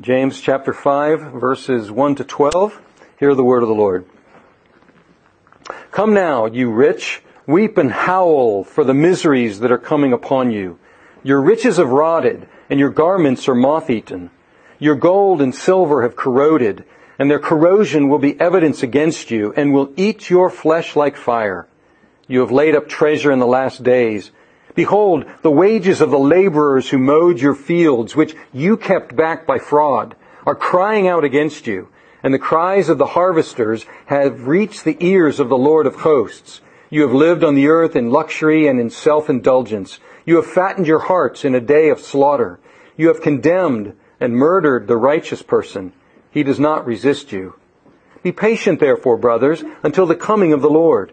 James chapter 5 verses 1 to 12. Hear the word of the Lord. Come now, you rich, weep and howl for the miseries that are coming upon you. Your riches have rotted and your garments are moth-eaten. Your gold and silver have corroded and their corrosion will be evidence against you and will eat your flesh like fire. You have laid up treasure in the last days. Behold, the wages of the laborers who mowed your fields, which you kept back by fraud, are crying out against you, and the cries of the harvesters have reached the ears of the Lord of hosts. You have lived on the earth in luxury and in self-indulgence. You have fattened your hearts in a day of slaughter. You have condemned and murdered the righteous person. He does not resist you. Be patient, therefore, brothers, until the coming of the Lord.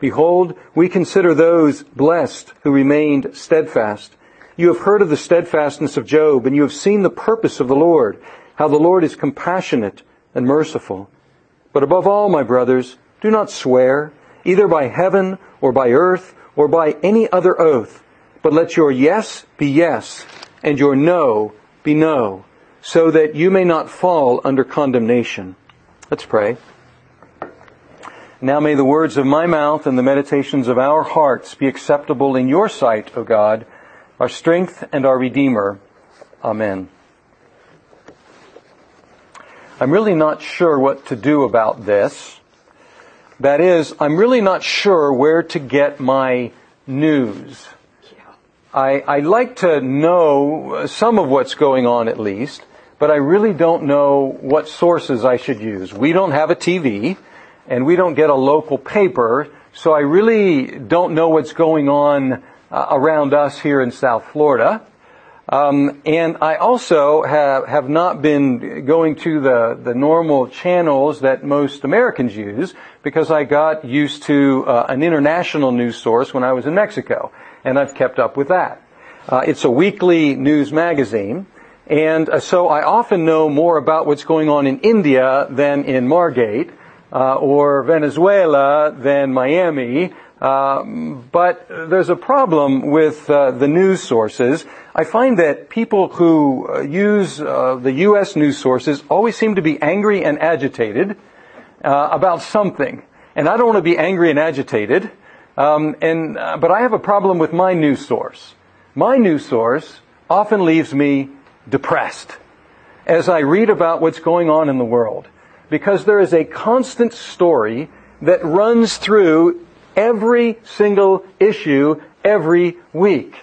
Behold, we consider those blessed who remained steadfast. You have heard of the steadfastness of Job, and you have seen the purpose of the Lord, how the Lord is compassionate and merciful. But above all, my brothers, do not swear, either by heaven or by earth or by any other oath, but let your yes be yes, and your no be no, so that you may not fall under condemnation. Let's pray. Now may the words of my mouth and the meditations of our hearts be acceptable in your sight, O God, our strength and our Redeemer. Amen. I'm really not sure what to do about this. That is, I'm really not sure where to get my news. I, I like to know some of what's going on at least, but I really don't know what sources I should use. We don't have a TV and we don't get a local paper, so I really don't know what's going on uh, around us here in South Florida. Um, and I also have, have not been going to the, the normal channels that most Americans use because I got used to uh, an international news source when I was in Mexico, and I've kept up with that. Uh, it's a weekly news magazine, and uh, so I often know more about what's going on in India than in Margate uh, or Venezuela than Miami. Uh, but there's a problem with uh, the news sources. I find that people who uh, use uh, the U.S. news sources always seem to be angry and agitated uh, about something, and I don't want to be angry and agitated. Um, and but I have a problem with my news source. My news source often leaves me depressed as I read about what's going on in the world because there is a constant story that runs through every single issue every week.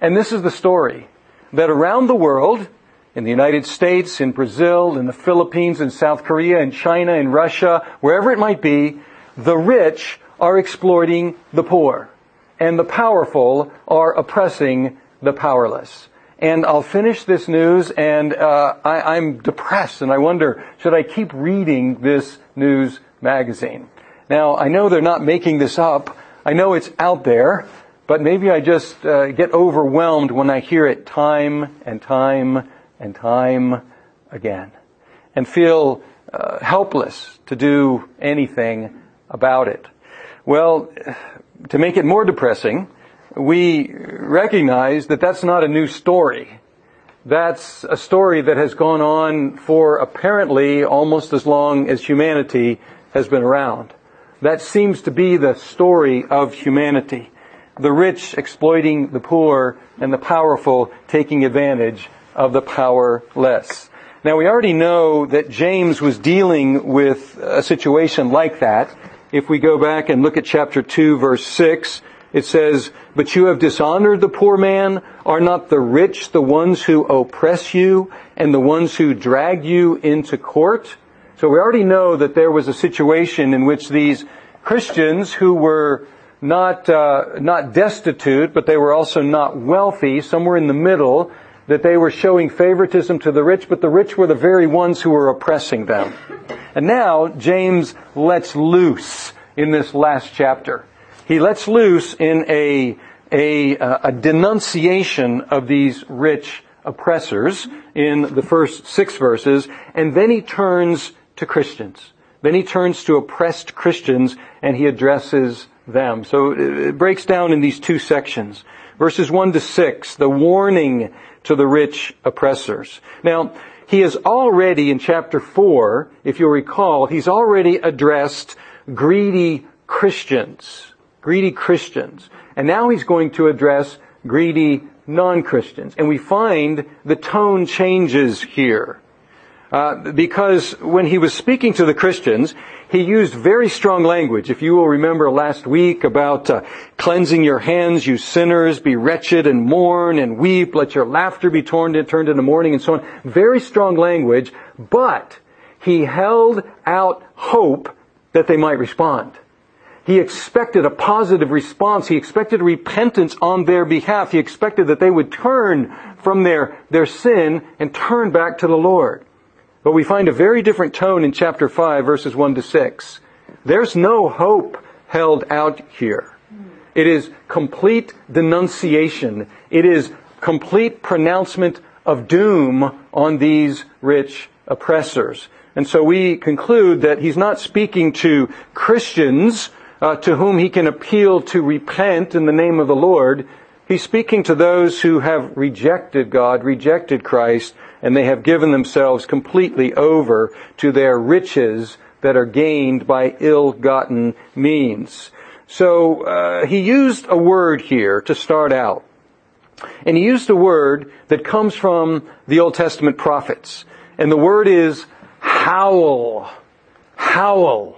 And this is the story that around the world, in the United States, in Brazil, in the Philippines, in South Korea, in China, in Russia, wherever it might be, the rich are exploiting the poor and the powerful are oppressing the powerless and I'll finish this news and uh, I, I'm depressed and I wonder, should I keep reading this news magazine? Now, I know they're not making this up. I know it's out there, but maybe I just uh, get overwhelmed when I hear it time and time and time again and feel uh, helpless to do anything about it. Well, to make it more depressing, we recognize that that's not a new story. That's a story that has gone on for apparently almost as long as humanity has been around. That seems to be the story of humanity. The rich exploiting the poor and the powerful taking advantage of the powerless. Now we already know that James was dealing with a situation like that. If we go back and look at chapter 2 verse 6, it says, But you have dishonored the poor man. Are not the rich the ones who oppress you and the ones who drag you into court? So we already know that there was a situation in which these Christians who were not, uh, not destitute, but they were also not wealthy, somewhere in the middle, that they were showing favoritism to the rich, but the rich were the very ones who were oppressing them. And now James lets loose in this last chapter. He lets loose in a, a, uh, a denunciation of these rich oppressors in the first six verses, and then he turns to Christians. Then he turns to oppressed Christians and he addresses them. So uh, it breaks down in these two sections. Verses 1 to 6, the warning to the rich oppressors. Now, he has already in chapter 4, if you'll recall, he's already addressed greedy Christians. Greedy Christians. And now he's going to address greedy non-Christians. And we find the tone changes here. Uh, because when he was speaking to the Christians, he used very strong language. If you will remember last week about uh, cleansing your hands, you sinners, be wretched and mourn and weep, let your laughter be torn and turned into mourning and so on. Very strong language, but he held out hope that they might respond. He expected a positive response. He expected repentance on their behalf. He expected that they would turn from their, their sin and turn back to the Lord. But we find a very different tone in chapter 5, verses 1 to 6. There's no hope held out here. It is complete denunciation. It is complete pronouncement of doom on these rich oppressors. And so we conclude that he's not speaking to Christians uh, to whom he can appeal to repent in the name of the Lord. He's speaking to those who have rejected God, rejected Christ, and they have given themselves completely over to their riches that are gained by ill-gotten means. So uh, he used a word here to start out. And he used a word that comes from the Old Testament prophets. And the word is howl. Howl.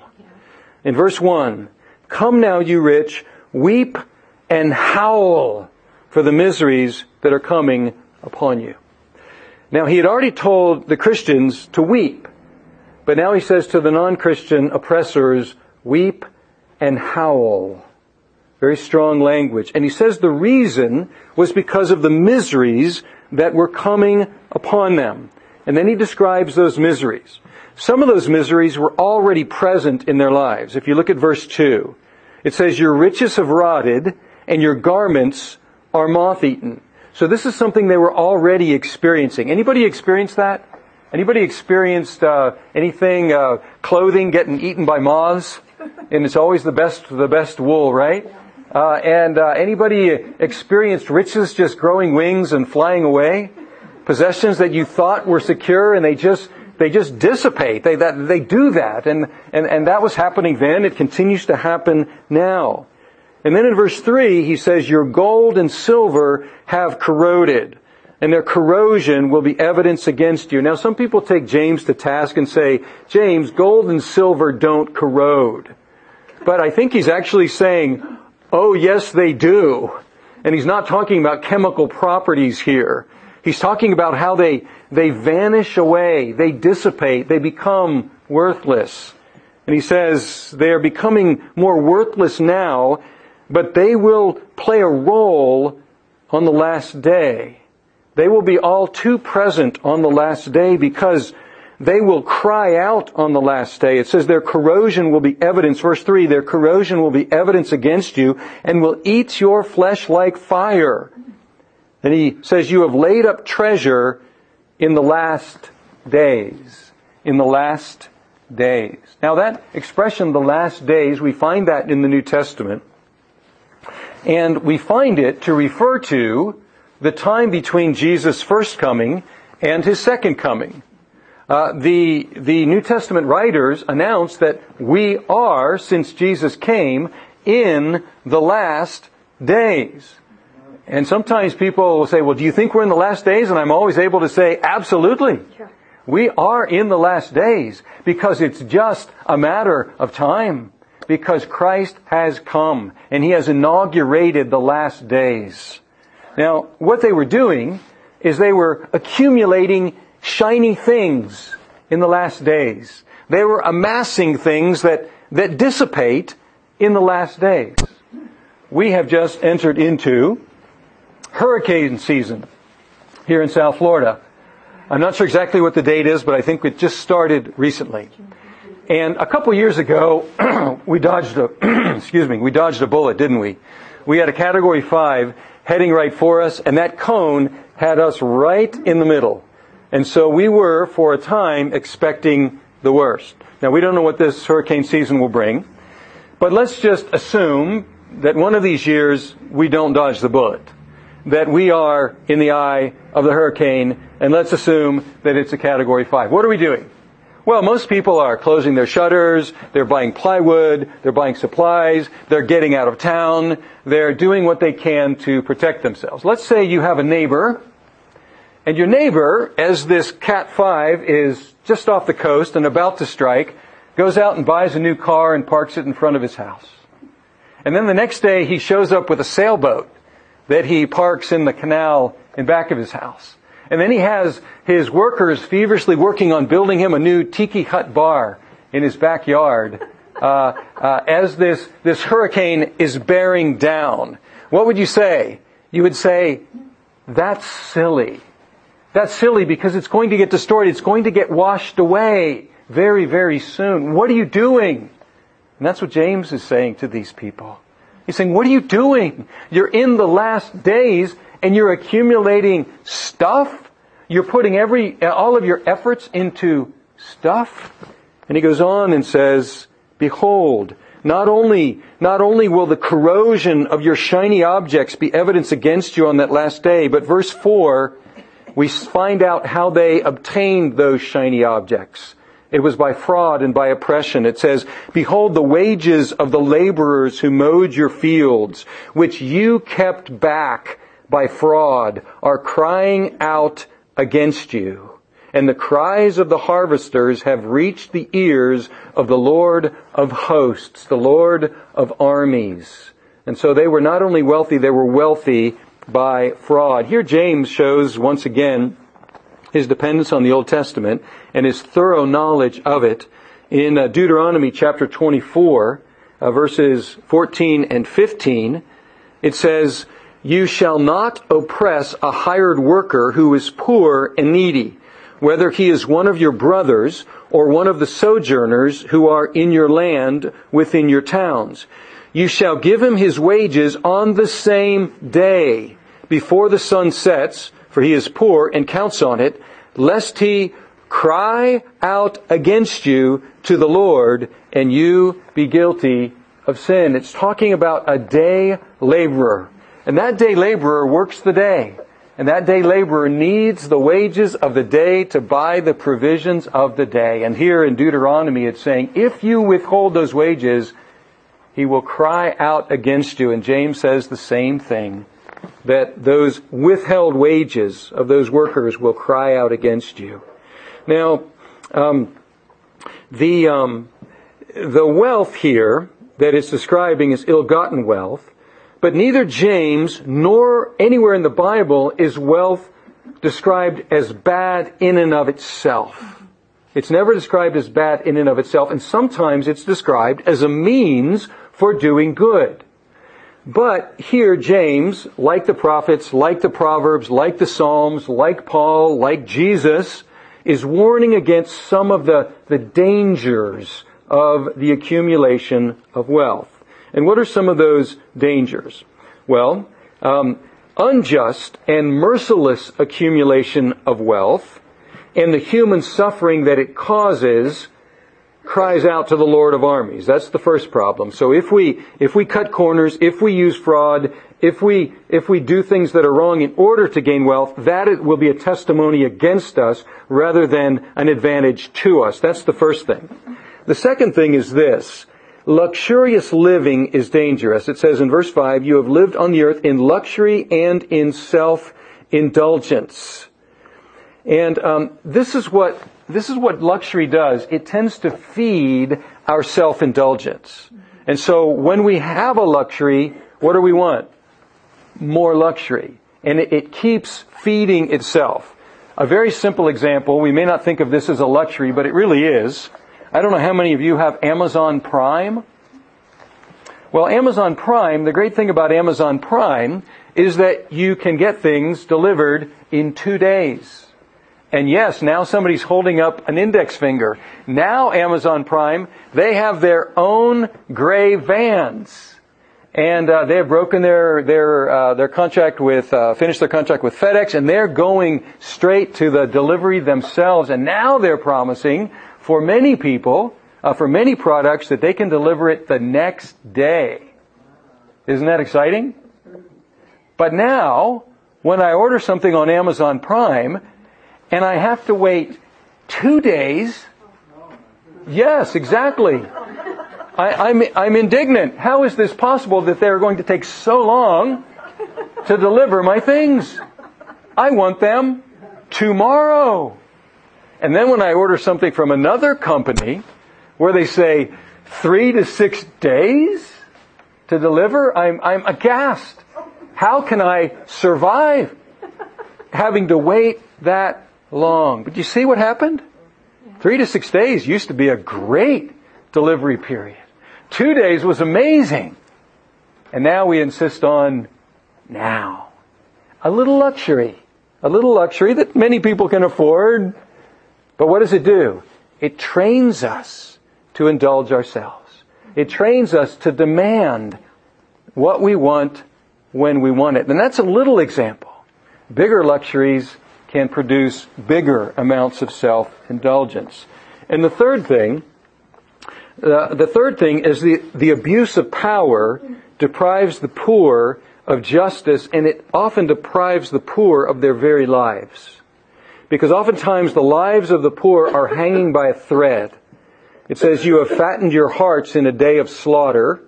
In verse 1, Come now, you rich, weep and howl for the miseries that are coming upon you. Now, he had already told the Christians to weep, but now he says to the non-Christian oppressors, weep and howl. Very strong language. And he says the reason was because of the miseries that were coming upon them. And then he describes those miseries. Some of those miseries were already present in their lives. If you look at verse 2, it says, Your riches have rotted, and your garments are moth eaten. So this is something they were already experiencing. Anybody experienced that? Anybody experienced uh, anything uh, clothing getting eaten by moths? And it's always the best the best wool, right? Uh, and uh, anybody experienced riches just growing wings and flying away? Possessions that you thought were secure and they just they just dissipate. They that they do that, and and and that was happening then. It continues to happen now. And then in verse 3, he says, Your gold and silver have corroded, and their corrosion will be evidence against you. Now, some people take James to task and say, James, gold and silver don't corrode. But I think he's actually saying, Oh, yes, they do. And he's not talking about chemical properties here. He's talking about how they, they vanish away, they dissipate, they become worthless. And he says they are becoming more worthless now but they will play a role on the last day. They will be all too present on the last day because they will cry out on the last day. It says their corrosion will be evidence. Verse 3, their corrosion will be evidence against you and will eat your flesh like fire. And he says, you have laid up treasure in the last days. In the last days. Now that expression, the last days, we find that in the New Testament. And we find it to refer to the time between Jesus' first coming and his second coming. Uh, the, the New Testament writers announce that we are, since Jesus came, in the last days. And sometimes people will say, well, do you think we're in the last days? And I'm always able to say, absolutely. We are in the last days because it's just a matter of time because Christ has come and he has inaugurated the last days. Now, what they were doing is they were accumulating shiny things in the last days. They were amassing things that, that dissipate in the last days. We have just entered into hurricane season. here in South Florida. I'm not sure exactly what the date is, but I think it just started recently. And a couple years ago, we dodged a, excuse me, we dodged a bullet, didn't we? We had a category five heading right for us, and that cone had us right in the middle. And so we were, for a time, expecting the worst. Now we don't know what this hurricane season will bring, but let's just assume that one of these years we don't dodge the bullet. That we are in the eye of the hurricane, and let's assume that it's a category five. What are we doing? Well, most people are closing their shutters, they're buying plywood, they're buying supplies, they're getting out of town, they're doing what they can to protect themselves. Let's say you have a neighbor, and your neighbor, as this Cat 5 is just off the coast and about to strike, goes out and buys a new car and parks it in front of his house. And then the next day he shows up with a sailboat that he parks in the canal in back of his house. And then he has his workers feverishly working on building him a new tiki hut bar in his backyard uh, uh, as this, this hurricane is bearing down. What would you say? You would say, that's silly. That's silly because it's going to get destroyed. It's going to get washed away very, very soon. What are you doing? And that's what James is saying to these people. He's saying, what are you doing? You're in the last days and you're accumulating stuff. You're putting every, all of your efforts into stuff. And he goes on and says, behold, not only, not only will the corrosion of your shiny objects be evidence against you on that last day, but verse 4, we find out how they obtained those shiny objects. It was by fraud and by oppression. It says, Behold the wages of the laborers who mowed your fields, which you kept back by fraud are crying out against you. And the cries of the harvesters have reached the ears of the Lord of hosts, the Lord of armies. And so they were not only wealthy, they were wealthy by fraud. Here James shows once again his dependence on the Old Testament and his thorough knowledge of it in uh, Deuteronomy chapter 24, uh, verses 14 and 15. It says, you shall not oppress a hired worker who is poor and needy, whether he is one of your brothers or one of the sojourners who are in your land within your towns. You shall give him his wages on the same day before the sun sets, for he is poor and counts on it, lest he cry out against you to the Lord and you be guilty of sin. It's talking about a day laborer. And that day laborer works the day. And that day laborer needs the wages of the day to buy the provisions of the day. And here in Deuteronomy it's saying, if you withhold those wages, he will cry out against you. And James says the same thing. That those withheld wages of those workers will cry out against you. Now, um, the, um, the wealth here that it's describing is ill-gotten wealth. But neither James nor anywhere in the Bible is wealth described as bad in and of itself. It's never described as bad in and of itself, and sometimes it's described as a means for doing good. But here James, like the prophets, like the Proverbs, like the Psalms, like Paul, like Jesus, is warning against some of the, the dangers of the accumulation of wealth. And what are some of those dangers? Well, um, unjust and merciless accumulation of wealth and the human suffering that it causes cries out to the Lord of armies. That's the first problem. So if we, if we cut corners, if we use fraud, if we, if we do things that are wrong in order to gain wealth, that will be a testimony against us rather than an advantage to us. That's the first thing. The second thing is this. Luxurious living is dangerous. It says in verse 5, you have lived on the earth in luxury and in self-indulgence. And um, this is what this is what luxury does. It tends to feed our self-indulgence. And so when we have a luxury, what do we want? More luxury. And it, it keeps feeding itself. A very simple example, we may not think of this as a luxury, but it really is. I don't know how many of you have Amazon Prime. Well, Amazon Prime, the great thing about Amazon Prime is that you can get things delivered in two days. And yes, now somebody's holding up an index finger. Now Amazon Prime, they have their own gray vans. And uh, they have broken their their uh, their contract with uh, finished their contract with FedEx, and they're going straight to the delivery themselves. And now they're promising for many people, uh, for many products, that they can deliver it the next day. Isn't that exciting? But now, when I order something on Amazon Prime, and I have to wait two days. Yes, exactly. I, am I'm, I'm indignant. How is this possible that they're going to take so long to deliver my things? I want them tomorrow. And then when I order something from another company where they say three to six days to deliver, I'm, I'm aghast. How can I survive having to wait that long? But you see what happened? Three to six days used to be a great delivery period. Two days was amazing. And now we insist on now. A little luxury. A little luxury that many people can afford. But what does it do? It trains us to indulge ourselves. It trains us to demand what we want when we want it. And that's a little example. Bigger luxuries can produce bigger amounts of self-indulgence. And the third thing uh, the third thing is the, the abuse of power deprives the poor of justice and it often deprives the poor of their very lives. Because oftentimes the lives of the poor are hanging by a thread. It says, you have fattened your hearts in a day of slaughter.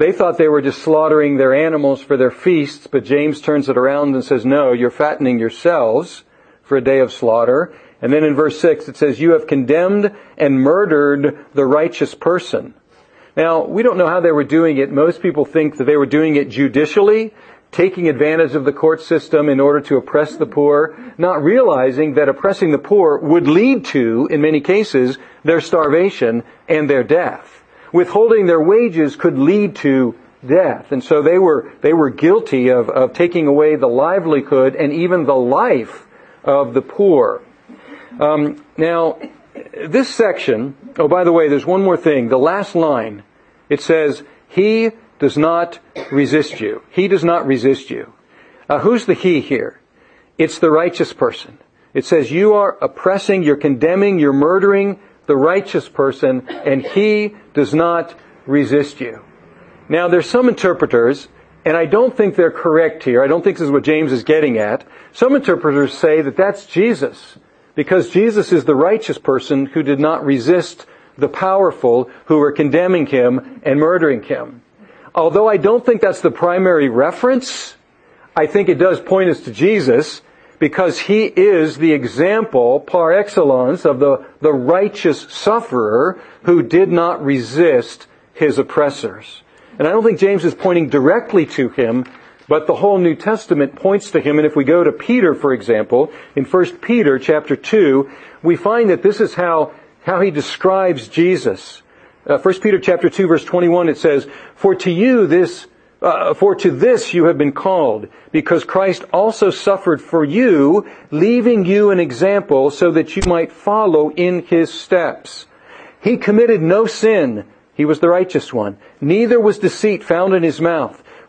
They thought they were just slaughtering their animals for their feasts, but James turns it around and says, no, you're fattening yourselves for a day of slaughter. And then in verse 6 it says, You have condemned and murdered the righteous person. Now, we don't know how they were doing it. Most people think that they were doing it judicially, taking advantage of the court system in order to oppress the poor, not realizing that oppressing the poor would lead to, in many cases, their starvation and their death. Withholding their wages could lead to death. And so they were, they were guilty of, of taking away the livelihood and even the life of the poor. Um, now, this section, oh, by the way, there's one more thing. The last line, it says, He does not resist you. He does not resist you. Uh, who's the He here? It's the righteous person. It says, You are oppressing, you're condemning, you're murdering the righteous person, and He does not resist you. Now, there's some interpreters, and I don't think they're correct here. I don't think this is what James is getting at. Some interpreters say that that's Jesus because Jesus is the righteous person who did not resist the powerful who were condemning him and murdering him. Although I don't think that's the primary reference, I think it does point us to Jesus because he is the example par excellence of the, the righteous sufferer who did not resist his oppressors. And I don't think James is pointing directly to him, but the whole New Testament points to him, and if we go to Peter, for example, in 1 Peter chapter 2, we find that this is how, how he describes Jesus. Uh, 1 Peter chapter 2 verse 21, it says, For to you this, uh, for to this you have been called, because Christ also suffered for you, leaving you an example so that you might follow in his steps. He committed no sin. He was the righteous one. Neither was deceit found in his mouth.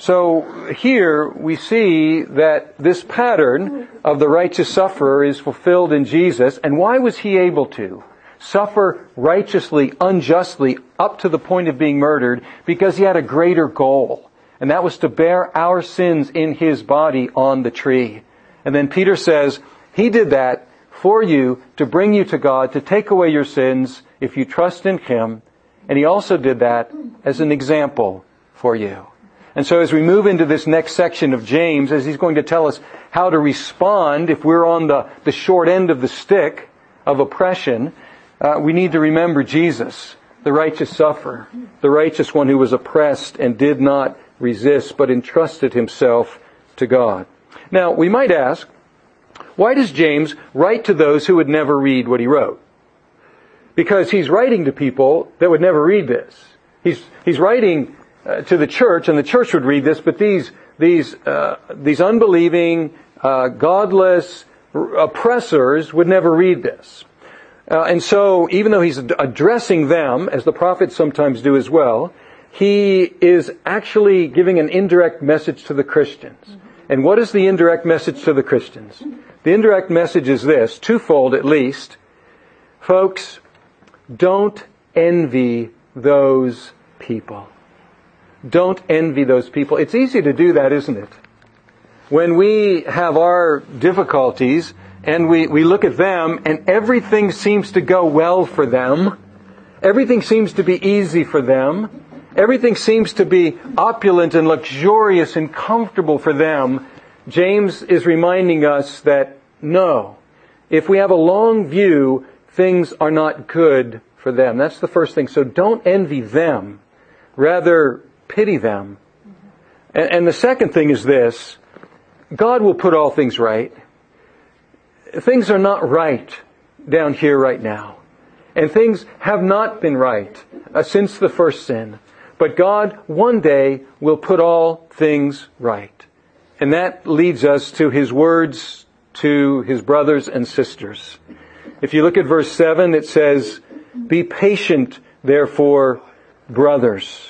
So here we see that this pattern of the righteous sufferer is fulfilled in Jesus. And why was he able to suffer righteously, unjustly, up to the point of being murdered? Because he had a greater goal. And that was to bear our sins in his body on the tree. And then Peter says, he did that for you to bring you to God, to take away your sins if you trust in him. And he also did that as an example for you. And so as we move into this next section of James, as he's going to tell us how to respond if we're on the, the short end of the stick, of oppression, uh, we need to remember Jesus, the righteous sufferer, the righteous one who was oppressed and did not resist, but entrusted himself to God. Now, we might ask, why does James write to those who would never read what he wrote? Because he's writing to people that would never read this. He's, he's writing uh, to the church, and the church would read this, but these, these, uh, these unbelieving, uh, godless oppressors would never read this. Uh, and so, even though he's addressing them, as the prophets sometimes do as well, he is actually giving an indirect message to the Christians. And what is the indirect message to the Christians? The indirect message is this, twofold at least. Folks, don't envy those people. Don't envy those people. It's easy to do that, isn't it? When we have our difficulties and we, we look at them and everything seems to go well for them, everything seems to be easy for them, everything seems to be opulent and luxurious and comfortable for them, James is reminding us that no, if we have a long view, things are not good for them. That's the first thing. So don't envy them. Rather, pity them. And, and the second thing is this God will put all things right. Things are not right down here right now. And things have not been right uh, since the first sin. But God one day will put all things right. And that leads us to His words to His brothers and sisters. If you look at verse 7, it says, Be patient, therefore, brothers.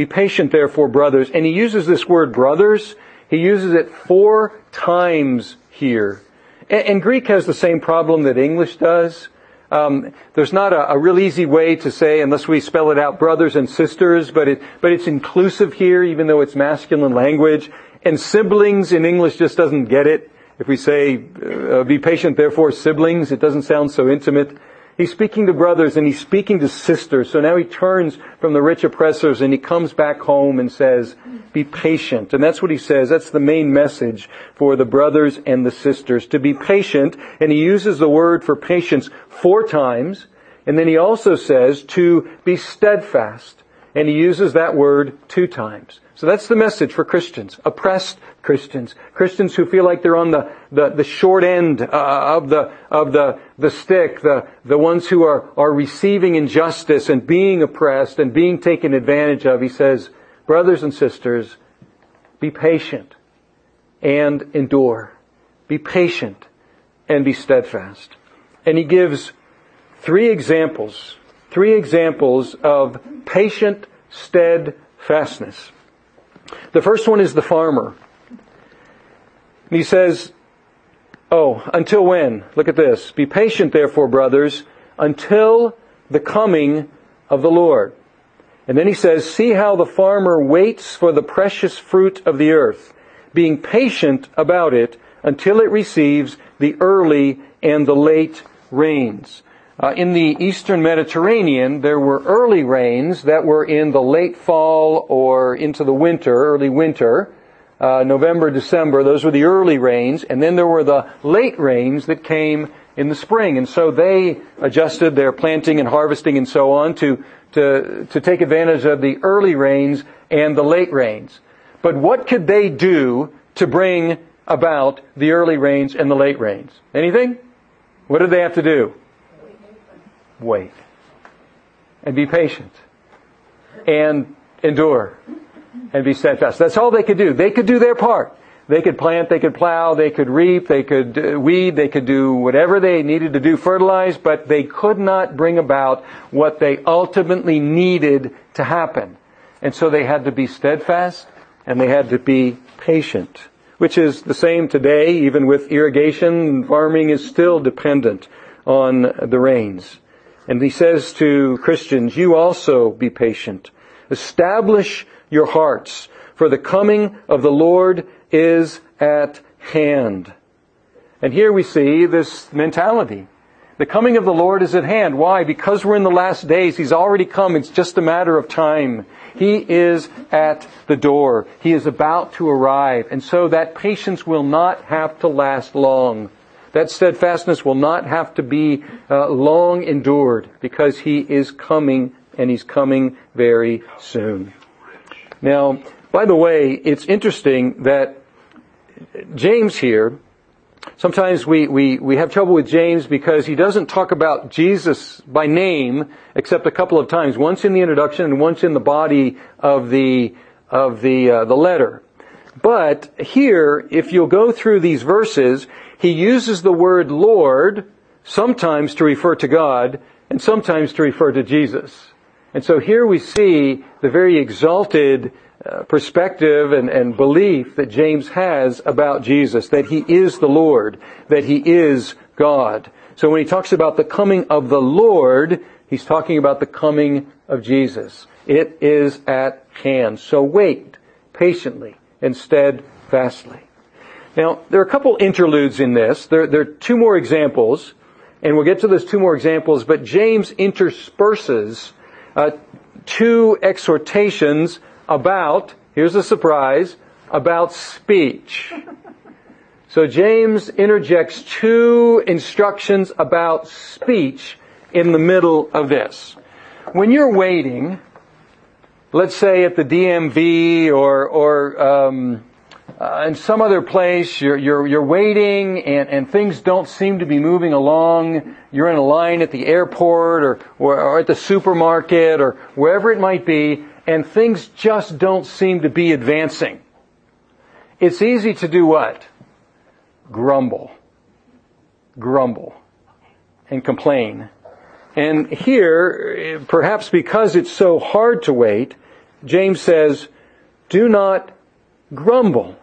Be patient, therefore, brothers. And he uses this word brothers. He uses it four times here. And, Greek has the same problem that English does. Um, there's not a, a, real easy way to say, unless we spell it out, brothers and sisters, but it, but it's inclusive here, even though it's masculine language. And siblings in English just doesn't get it. If we say, uh, be patient, therefore siblings, it doesn't sound so intimate. He's speaking to brothers and he's speaking to sisters. So now he turns from the rich oppressors and he comes back home and says, be patient. And that's what he says. That's the main message for the brothers and the sisters. To be patient. And he uses the word for patience four times. And then he also says to be steadfast. And he uses that word two times. So that's the message for Christians, oppressed Christians, Christians who feel like they're on the, the, the short end uh, of the of the the stick, the the ones who are are receiving injustice and being oppressed and being taken advantage of. He says, brothers and sisters, be patient and endure. Be patient and be steadfast. And he gives three examples, three examples of patient steadfastness. The first one is the farmer. He says, Oh, until when? Look at this. Be patient, therefore, brothers, until the coming of the Lord. And then he says, See how the farmer waits for the precious fruit of the earth, being patient about it until it receives the early and the late rains. Uh, in the eastern Mediterranean, there were early rains that were in the late fall or into the winter, early winter, uh, November, December. Those were the early rains, and then there were the late rains that came in the spring. And so they adjusted their planting and harvesting and so on to to to take advantage of the early rains and the late rains. But what could they do to bring about the early rains and the late rains? Anything? What did they have to do? Wait and be patient and endure and be steadfast. That's all they could do. They could do their part. They could plant, they could plow, they could reap, they could uh, weed, they could do whatever they needed to do, fertilize, but they could not bring about what they ultimately needed to happen. And so they had to be steadfast and they had to be patient, which is the same today, even with irrigation. Farming is still dependent on the rains. And he says to Christians, you also be patient. Establish your hearts, for the coming of the Lord is at hand. And here we see this mentality. The coming of the Lord is at hand. Why? Because we're in the last days. He's already come. It's just a matter of time. He is at the door. He is about to arrive. And so that patience will not have to last long. That steadfastness will not have to be uh, long endured because he is coming and he's coming very soon. Now, by the way, it's interesting that James here, sometimes we, we, we have trouble with James because he doesn't talk about Jesus by name except a couple of times, once in the introduction and once in the body of the, of the, uh, the letter. But here, if you'll go through these verses, he uses the word Lord sometimes to refer to God and sometimes to refer to Jesus. And so here we see the very exalted uh, perspective and, and belief that James has about Jesus, that he is the Lord, that he is God. So when he talks about the coming of the Lord, he's talking about the coming of Jesus. It is at hand. So wait patiently and steadfastly. Now, there are a couple interludes in this. There, there are two more examples, and we'll get to those two more examples, but James intersperses uh, two exhortations about, here's a surprise, about speech. So James interjects two instructions about speech in the middle of this. When you're waiting, let's say at the DMV or, or um, uh, in some other place, you're, you're, you're waiting and, and things don't seem to be moving along. You're in a line at the airport or, or, or at the supermarket or wherever it might be, and things just don't seem to be advancing. It's easy to do what? Grumble. Grumble. And complain. And here, perhaps because it's so hard to wait, James says, do not grumble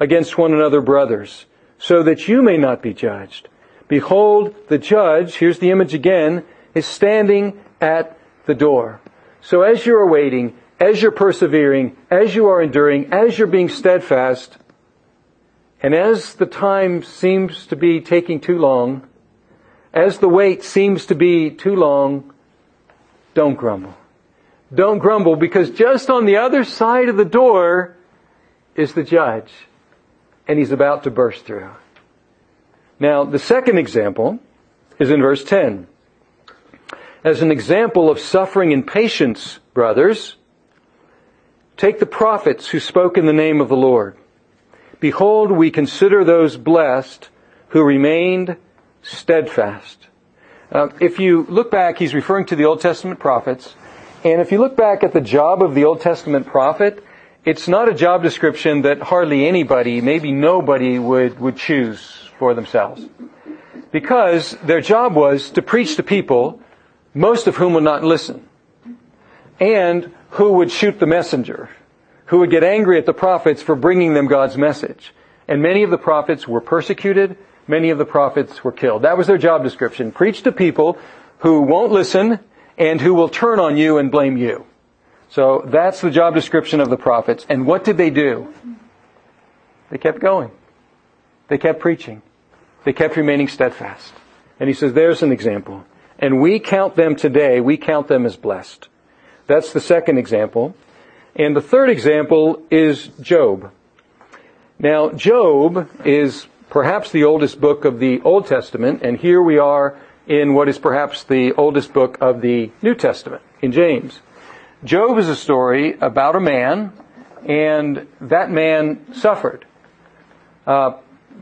against one another, brothers, so that you may not be judged. Behold, the judge, here's the image again, is standing at the door. So as you're awaiting, as you're persevering, as you are enduring, as you're being steadfast, and as the time seems to be taking too long, as the wait seems to be too long, don't grumble. Don't grumble because just on the other side of the door is the judge and he's about to burst through. Now, the second example is in verse 10. As an example of suffering and patience, brothers, take the prophets who spoke in the name of the Lord. Behold, we consider those blessed who remained steadfast. Uh, if you look back, he's referring to the Old Testament prophets, and if you look back at the job of the Old Testament prophet, it's not a job description that hardly anybody, maybe nobody would, would choose for themselves. Because their job was to preach to people, most of whom would not listen. And who would shoot the messenger. Who would get angry at the prophets for bringing them God's message. And many of the prophets were persecuted. Many of the prophets were killed. That was their job description. Preach to people who won't listen and who will turn on you and blame you. So that's the job description of the prophets. And what did they do? They kept going. They kept preaching. They kept remaining steadfast. And he says, there's an example. And we count them today, we count them as blessed. That's the second example. And the third example is Job. Now, Job is perhaps the oldest book of the Old Testament, and here we are in what is perhaps the oldest book of the New Testament, in James. Job is a story about a man, and that man suffered. Uh,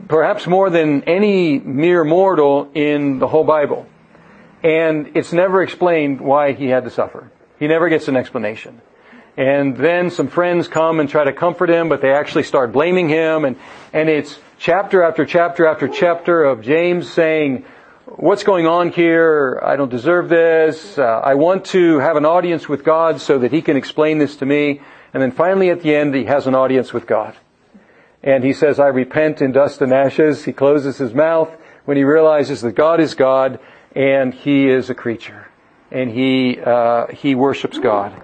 perhaps more than any mere mortal in the whole Bible. And it's never explained why he had to suffer. He never gets an explanation. And then some friends come and try to comfort him, but they actually start blaming him. And, and it's chapter after chapter after chapter of James saying, what's going on here? I don't deserve this. Uh, I want to have an audience with God so that He can explain this to me. And then finally at the end, He has an audience with God. And He says, I repent in dust and ashes. He closes His mouth when He realizes that God is God and He is a creature. And He, uh, He worships God.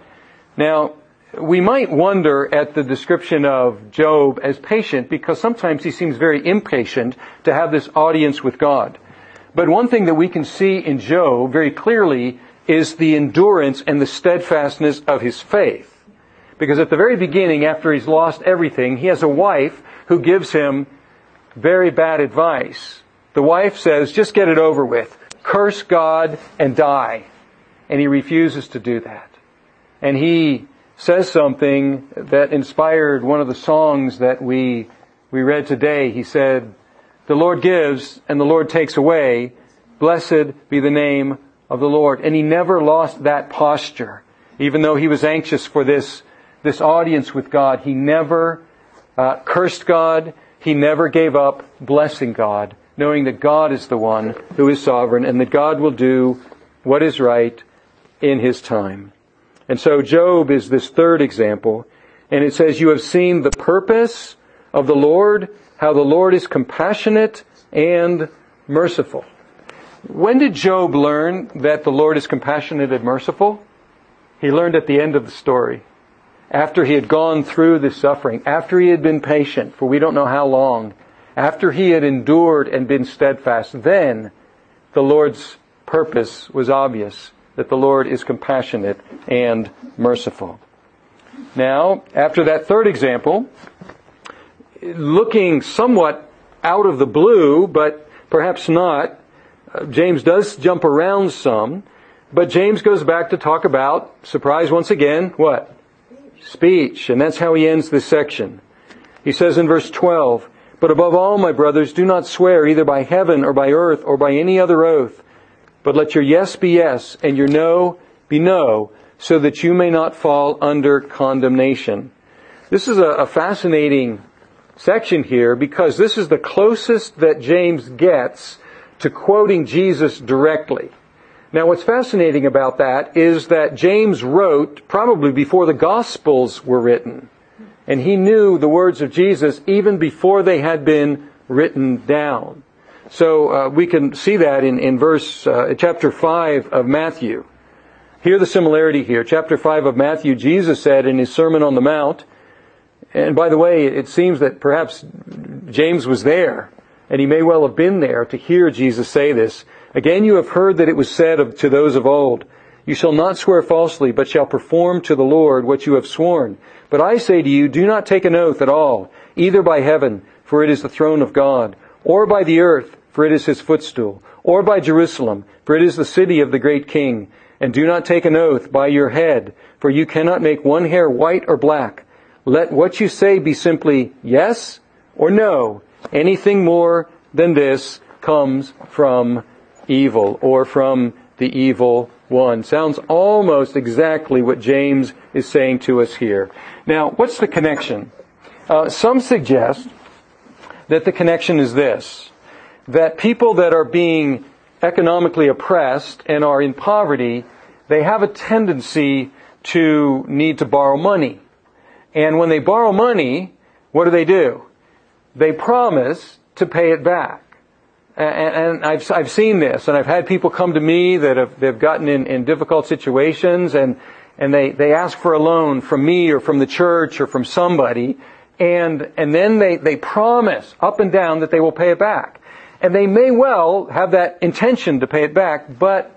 Now, we might wonder at the description of Job as patient because sometimes he seems very impatient to have this audience with God. But one thing that we can see in Job very clearly is the endurance and the steadfastness of his faith. Because at the very beginning, after he's lost everything, he has a wife who gives him very bad advice the wife says, just get it over with. Curse God and die. And he refuses to do that. And he says something that inspired one of the songs that we, we read today. He said, the Lord gives and the Lord takes away. Blessed be the name of the Lord. And he never lost that posture. Even though he was anxious for this, this audience with God, he never uh, cursed God. He never gave up blessing God, knowing that God is the one who is sovereign and that God will do what is right in his time. And so Job is this third example. And it says, you have seen the purpose of the Lord, how the Lord is compassionate and merciful. When did Job learn that the Lord is compassionate and merciful? He learned at the end of the story. After he had gone through the suffering, after he had been patient for we don't know how long, after he had endured and been steadfast, then the Lord's purpose was obvious that the Lord is compassionate and merciful. Now, after that third example, looking somewhat out of the blue, but perhaps not, uh, James does jump around some, but James goes back to talk about, surprise once again, what? Speech. And that's how he ends this section. He says in verse 12, But above all, my brothers, do not swear either by heaven or by earth or by any other oath, but let your yes be yes and your no be no, so that you may not fall under condemnation. This is a, a fascinating section here because this is the closest that James gets to quoting Jesus directly. Now what's fascinating about that is that James wrote probably before the Gospels were written. And he knew the words of Jesus even before they had been written down. So uh, we can see that in, in verse uh, chapter 5 of Matthew. Hear the similarity here. Chapter 5 of Matthew, Jesus said in his Sermon on the Mount, and by the way, it seems that perhaps James was there, and he may well have been there to hear Jesus say this. Again, you have heard that it was said of, to those of old, You shall not swear falsely, but shall perform to the Lord what you have sworn. But I say to you, do not take an oath at all, either by heaven, for it is the throne of God, or by the earth, for it is his footstool, or by Jerusalem, for it is the city of the great king. And do not take an oath by your head, for you cannot make one hair white or black. Let what you say be simply yes or no. Anything more than this comes from evil or from the evil one. Sounds almost exactly what James is saying to us here. Now, what's the connection? Uh, some suggest that the connection is this, that people that are being economically oppressed and are in poverty, they have a tendency to need to borrow money. And when they borrow money, what do they do? They promise to pay it back. And, and I've, I've seen this, and I've had people come to me that have they've gotten in, in difficult situations, and and they, they ask for a loan from me or from the church or from somebody, and, and then they, they promise up and down that they will pay it back. And they may well have that intention to pay it back, but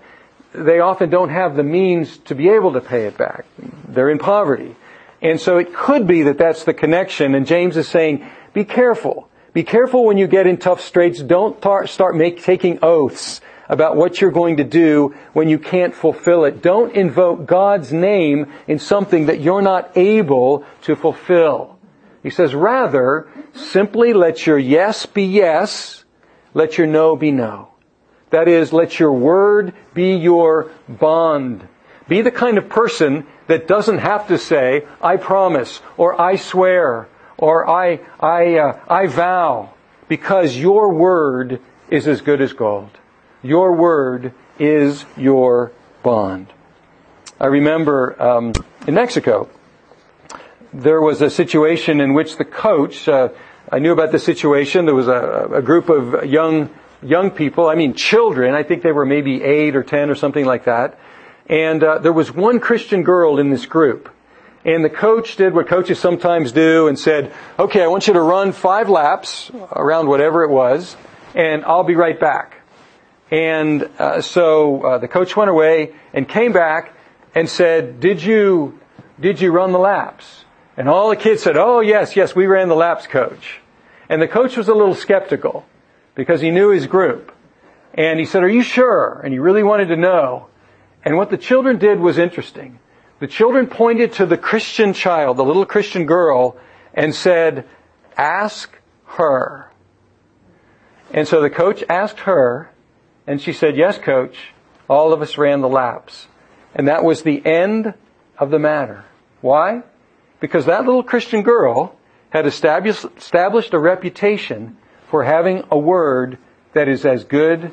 they often don't have the means to be able to pay it back. They're in poverty. And so it could be that that's the connection. And James is saying, be careful. Be careful when you get in tough straits. Don't tar- start make, taking oaths about what you're going to do when you can't fulfill it. Don't invoke God's name in something that you're not able to fulfill. He says, rather, simply let your yes be yes, let your no be no. That is, let your word be your bond. Be the kind of person that doesn't have to say, I promise, or I swear, or I, I, uh, I vow, because your word is as good as gold. Your word is your bond. I remember um, in Mexico, there was a situation in which the coach, uh, I knew about the situation. There was a, a, group of young young people. I mean, children. I think they were maybe eight or ten or something like that. And uh, there was one Christian girl in this group. And the coach did what coaches sometimes do and said, "Okay, I want you to run five laps around whatever it was, and I'll be right back." And uh, so uh, the coach went away and came back and said, "Did you did you run the laps?" And all the kids said, Oh, yes, yes, we ran the laps, coach. And the coach was a little skeptical because he knew his group. And he said, are you sure? And he really wanted to know. And what the children did was interesting. The children pointed to the Christian child, the little Christian girl, and said, ask her. And so the coach asked her, and she said, yes, coach. All of us ran the laps. And that was the end of the matter. Why? Because that little Christian girl had established, a reputation for having a word that is as good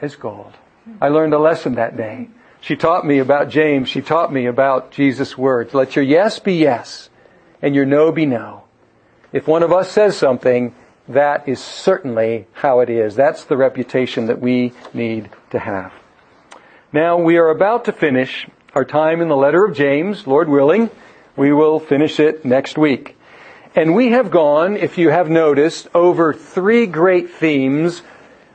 as gold. I learned a lesson that day. She taught me about James. She taught me about Jesus' words. Let your yes be yes and your no be no. If one of us says something, that is certainly how it is. That's the reputation that we need to have. Now we are about to finish our time in the letter of James, Lord willing. We will finish it next week. And we have gone, if you have noticed, over three great themes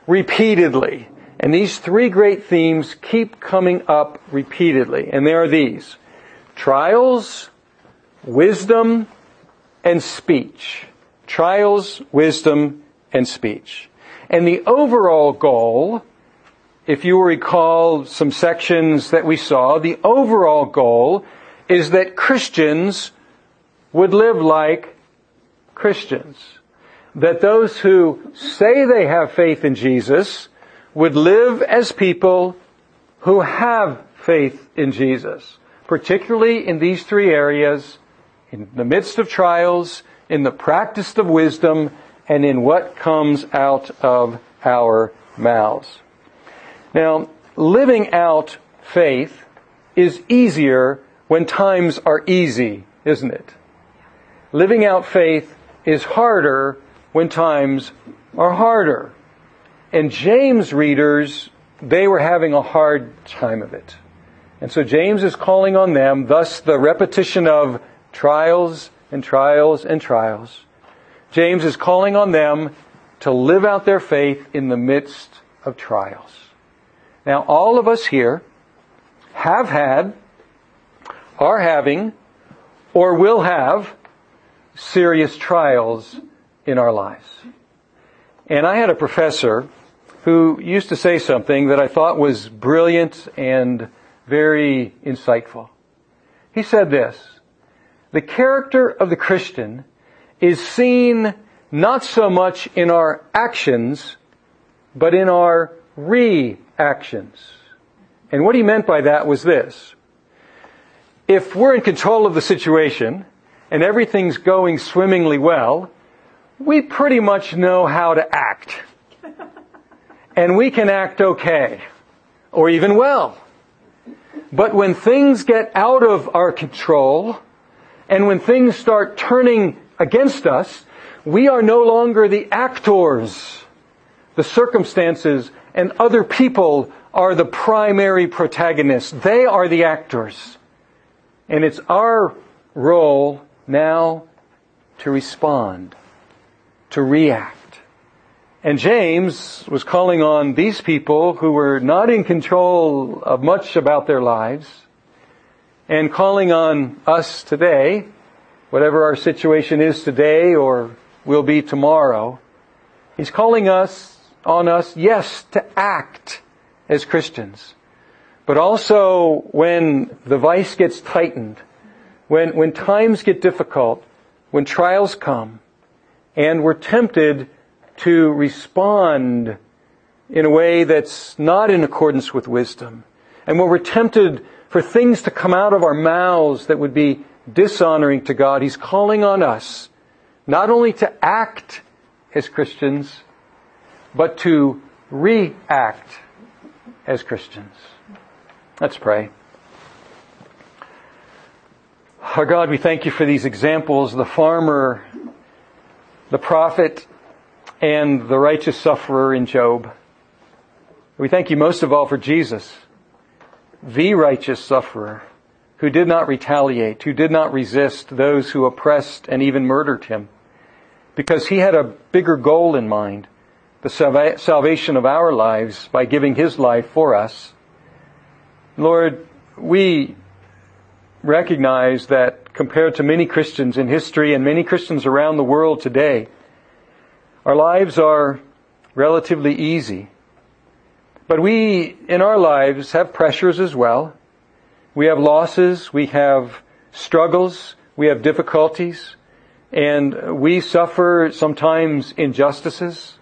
repeatedly. And these three great themes keep coming up repeatedly. And they are these. Trials, wisdom, and speech. Trials, wisdom, and speech. And the overall goal, if you recall some sections that we saw, the overall goal is that Christians would live like Christians. That those who say they have faith in Jesus would live as people who have faith in Jesus, particularly in these three areas, in the midst of trials, in the practice of wisdom, and in what comes out of our mouths. Now, living out faith is easier when times are easy, isn't it? Living out faith is harder when times are harder. And James readers, they were having a hard time of it. And so James is calling on them, thus the repetition of trials and trials and trials. James is calling on them to live out their faith in the midst of trials. Now, all of us here have had, are having, or will have serious trials in our lives. And I had a professor who used to say something that I thought was brilliant and very insightful. He said this, the character of the Christian is seen not so much in our actions, but in our reactions. And what he meant by that was this. If we're in control of the situation and everything's going swimmingly well, we pretty much know how to act. And we can act okay. Or even well. But when things get out of our control, and when things start turning against us, we are no longer the actors. The circumstances and other people are the primary protagonists. They are the actors. And it's our role now to respond, to react. And James was calling on these people who were not in control of much about their lives and calling on us today, whatever our situation is today or will be tomorrow. He's calling us on us, yes, to act as Christians. But also when the vice gets tightened, when, when times get difficult, when trials come, and we're tempted to respond in a way that's not in accordance with wisdom, and when we're tempted for things to come out of our mouths that would be dishonoring to God, He's calling on us not only to act as Christians, but to react as Christians. Let's pray. Our God, we thank you for these examples, the farmer, the prophet, and the righteous sufferer in Job. We thank you most of all for Jesus, the righteous sufferer, who did not retaliate, who did not resist those who oppressed and even murdered him, because he had a bigger goal in mind, the salvation of our lives by giving his life for us. Lord, we recognize that compared to many Christians in history and many Christians around the world today, our lives are relatively easy. But we, in our lives, have pressures as well. We have losses, we have struggles, we have difficulties, and we suffer sometimes injustices.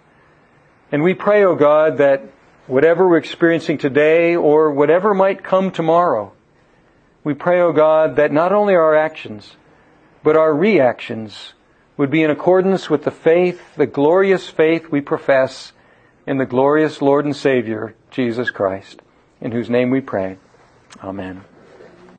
And we pray, O oh God, that whatever we're experiencing today or whatever might come tomorrow, we pray, O oh God, that not only our actions, but our reactions would be in accordance with the faith, the glorious faith we profess in the glorious Lord and Savior, Jesus Christ, in whose name we pray. Amen.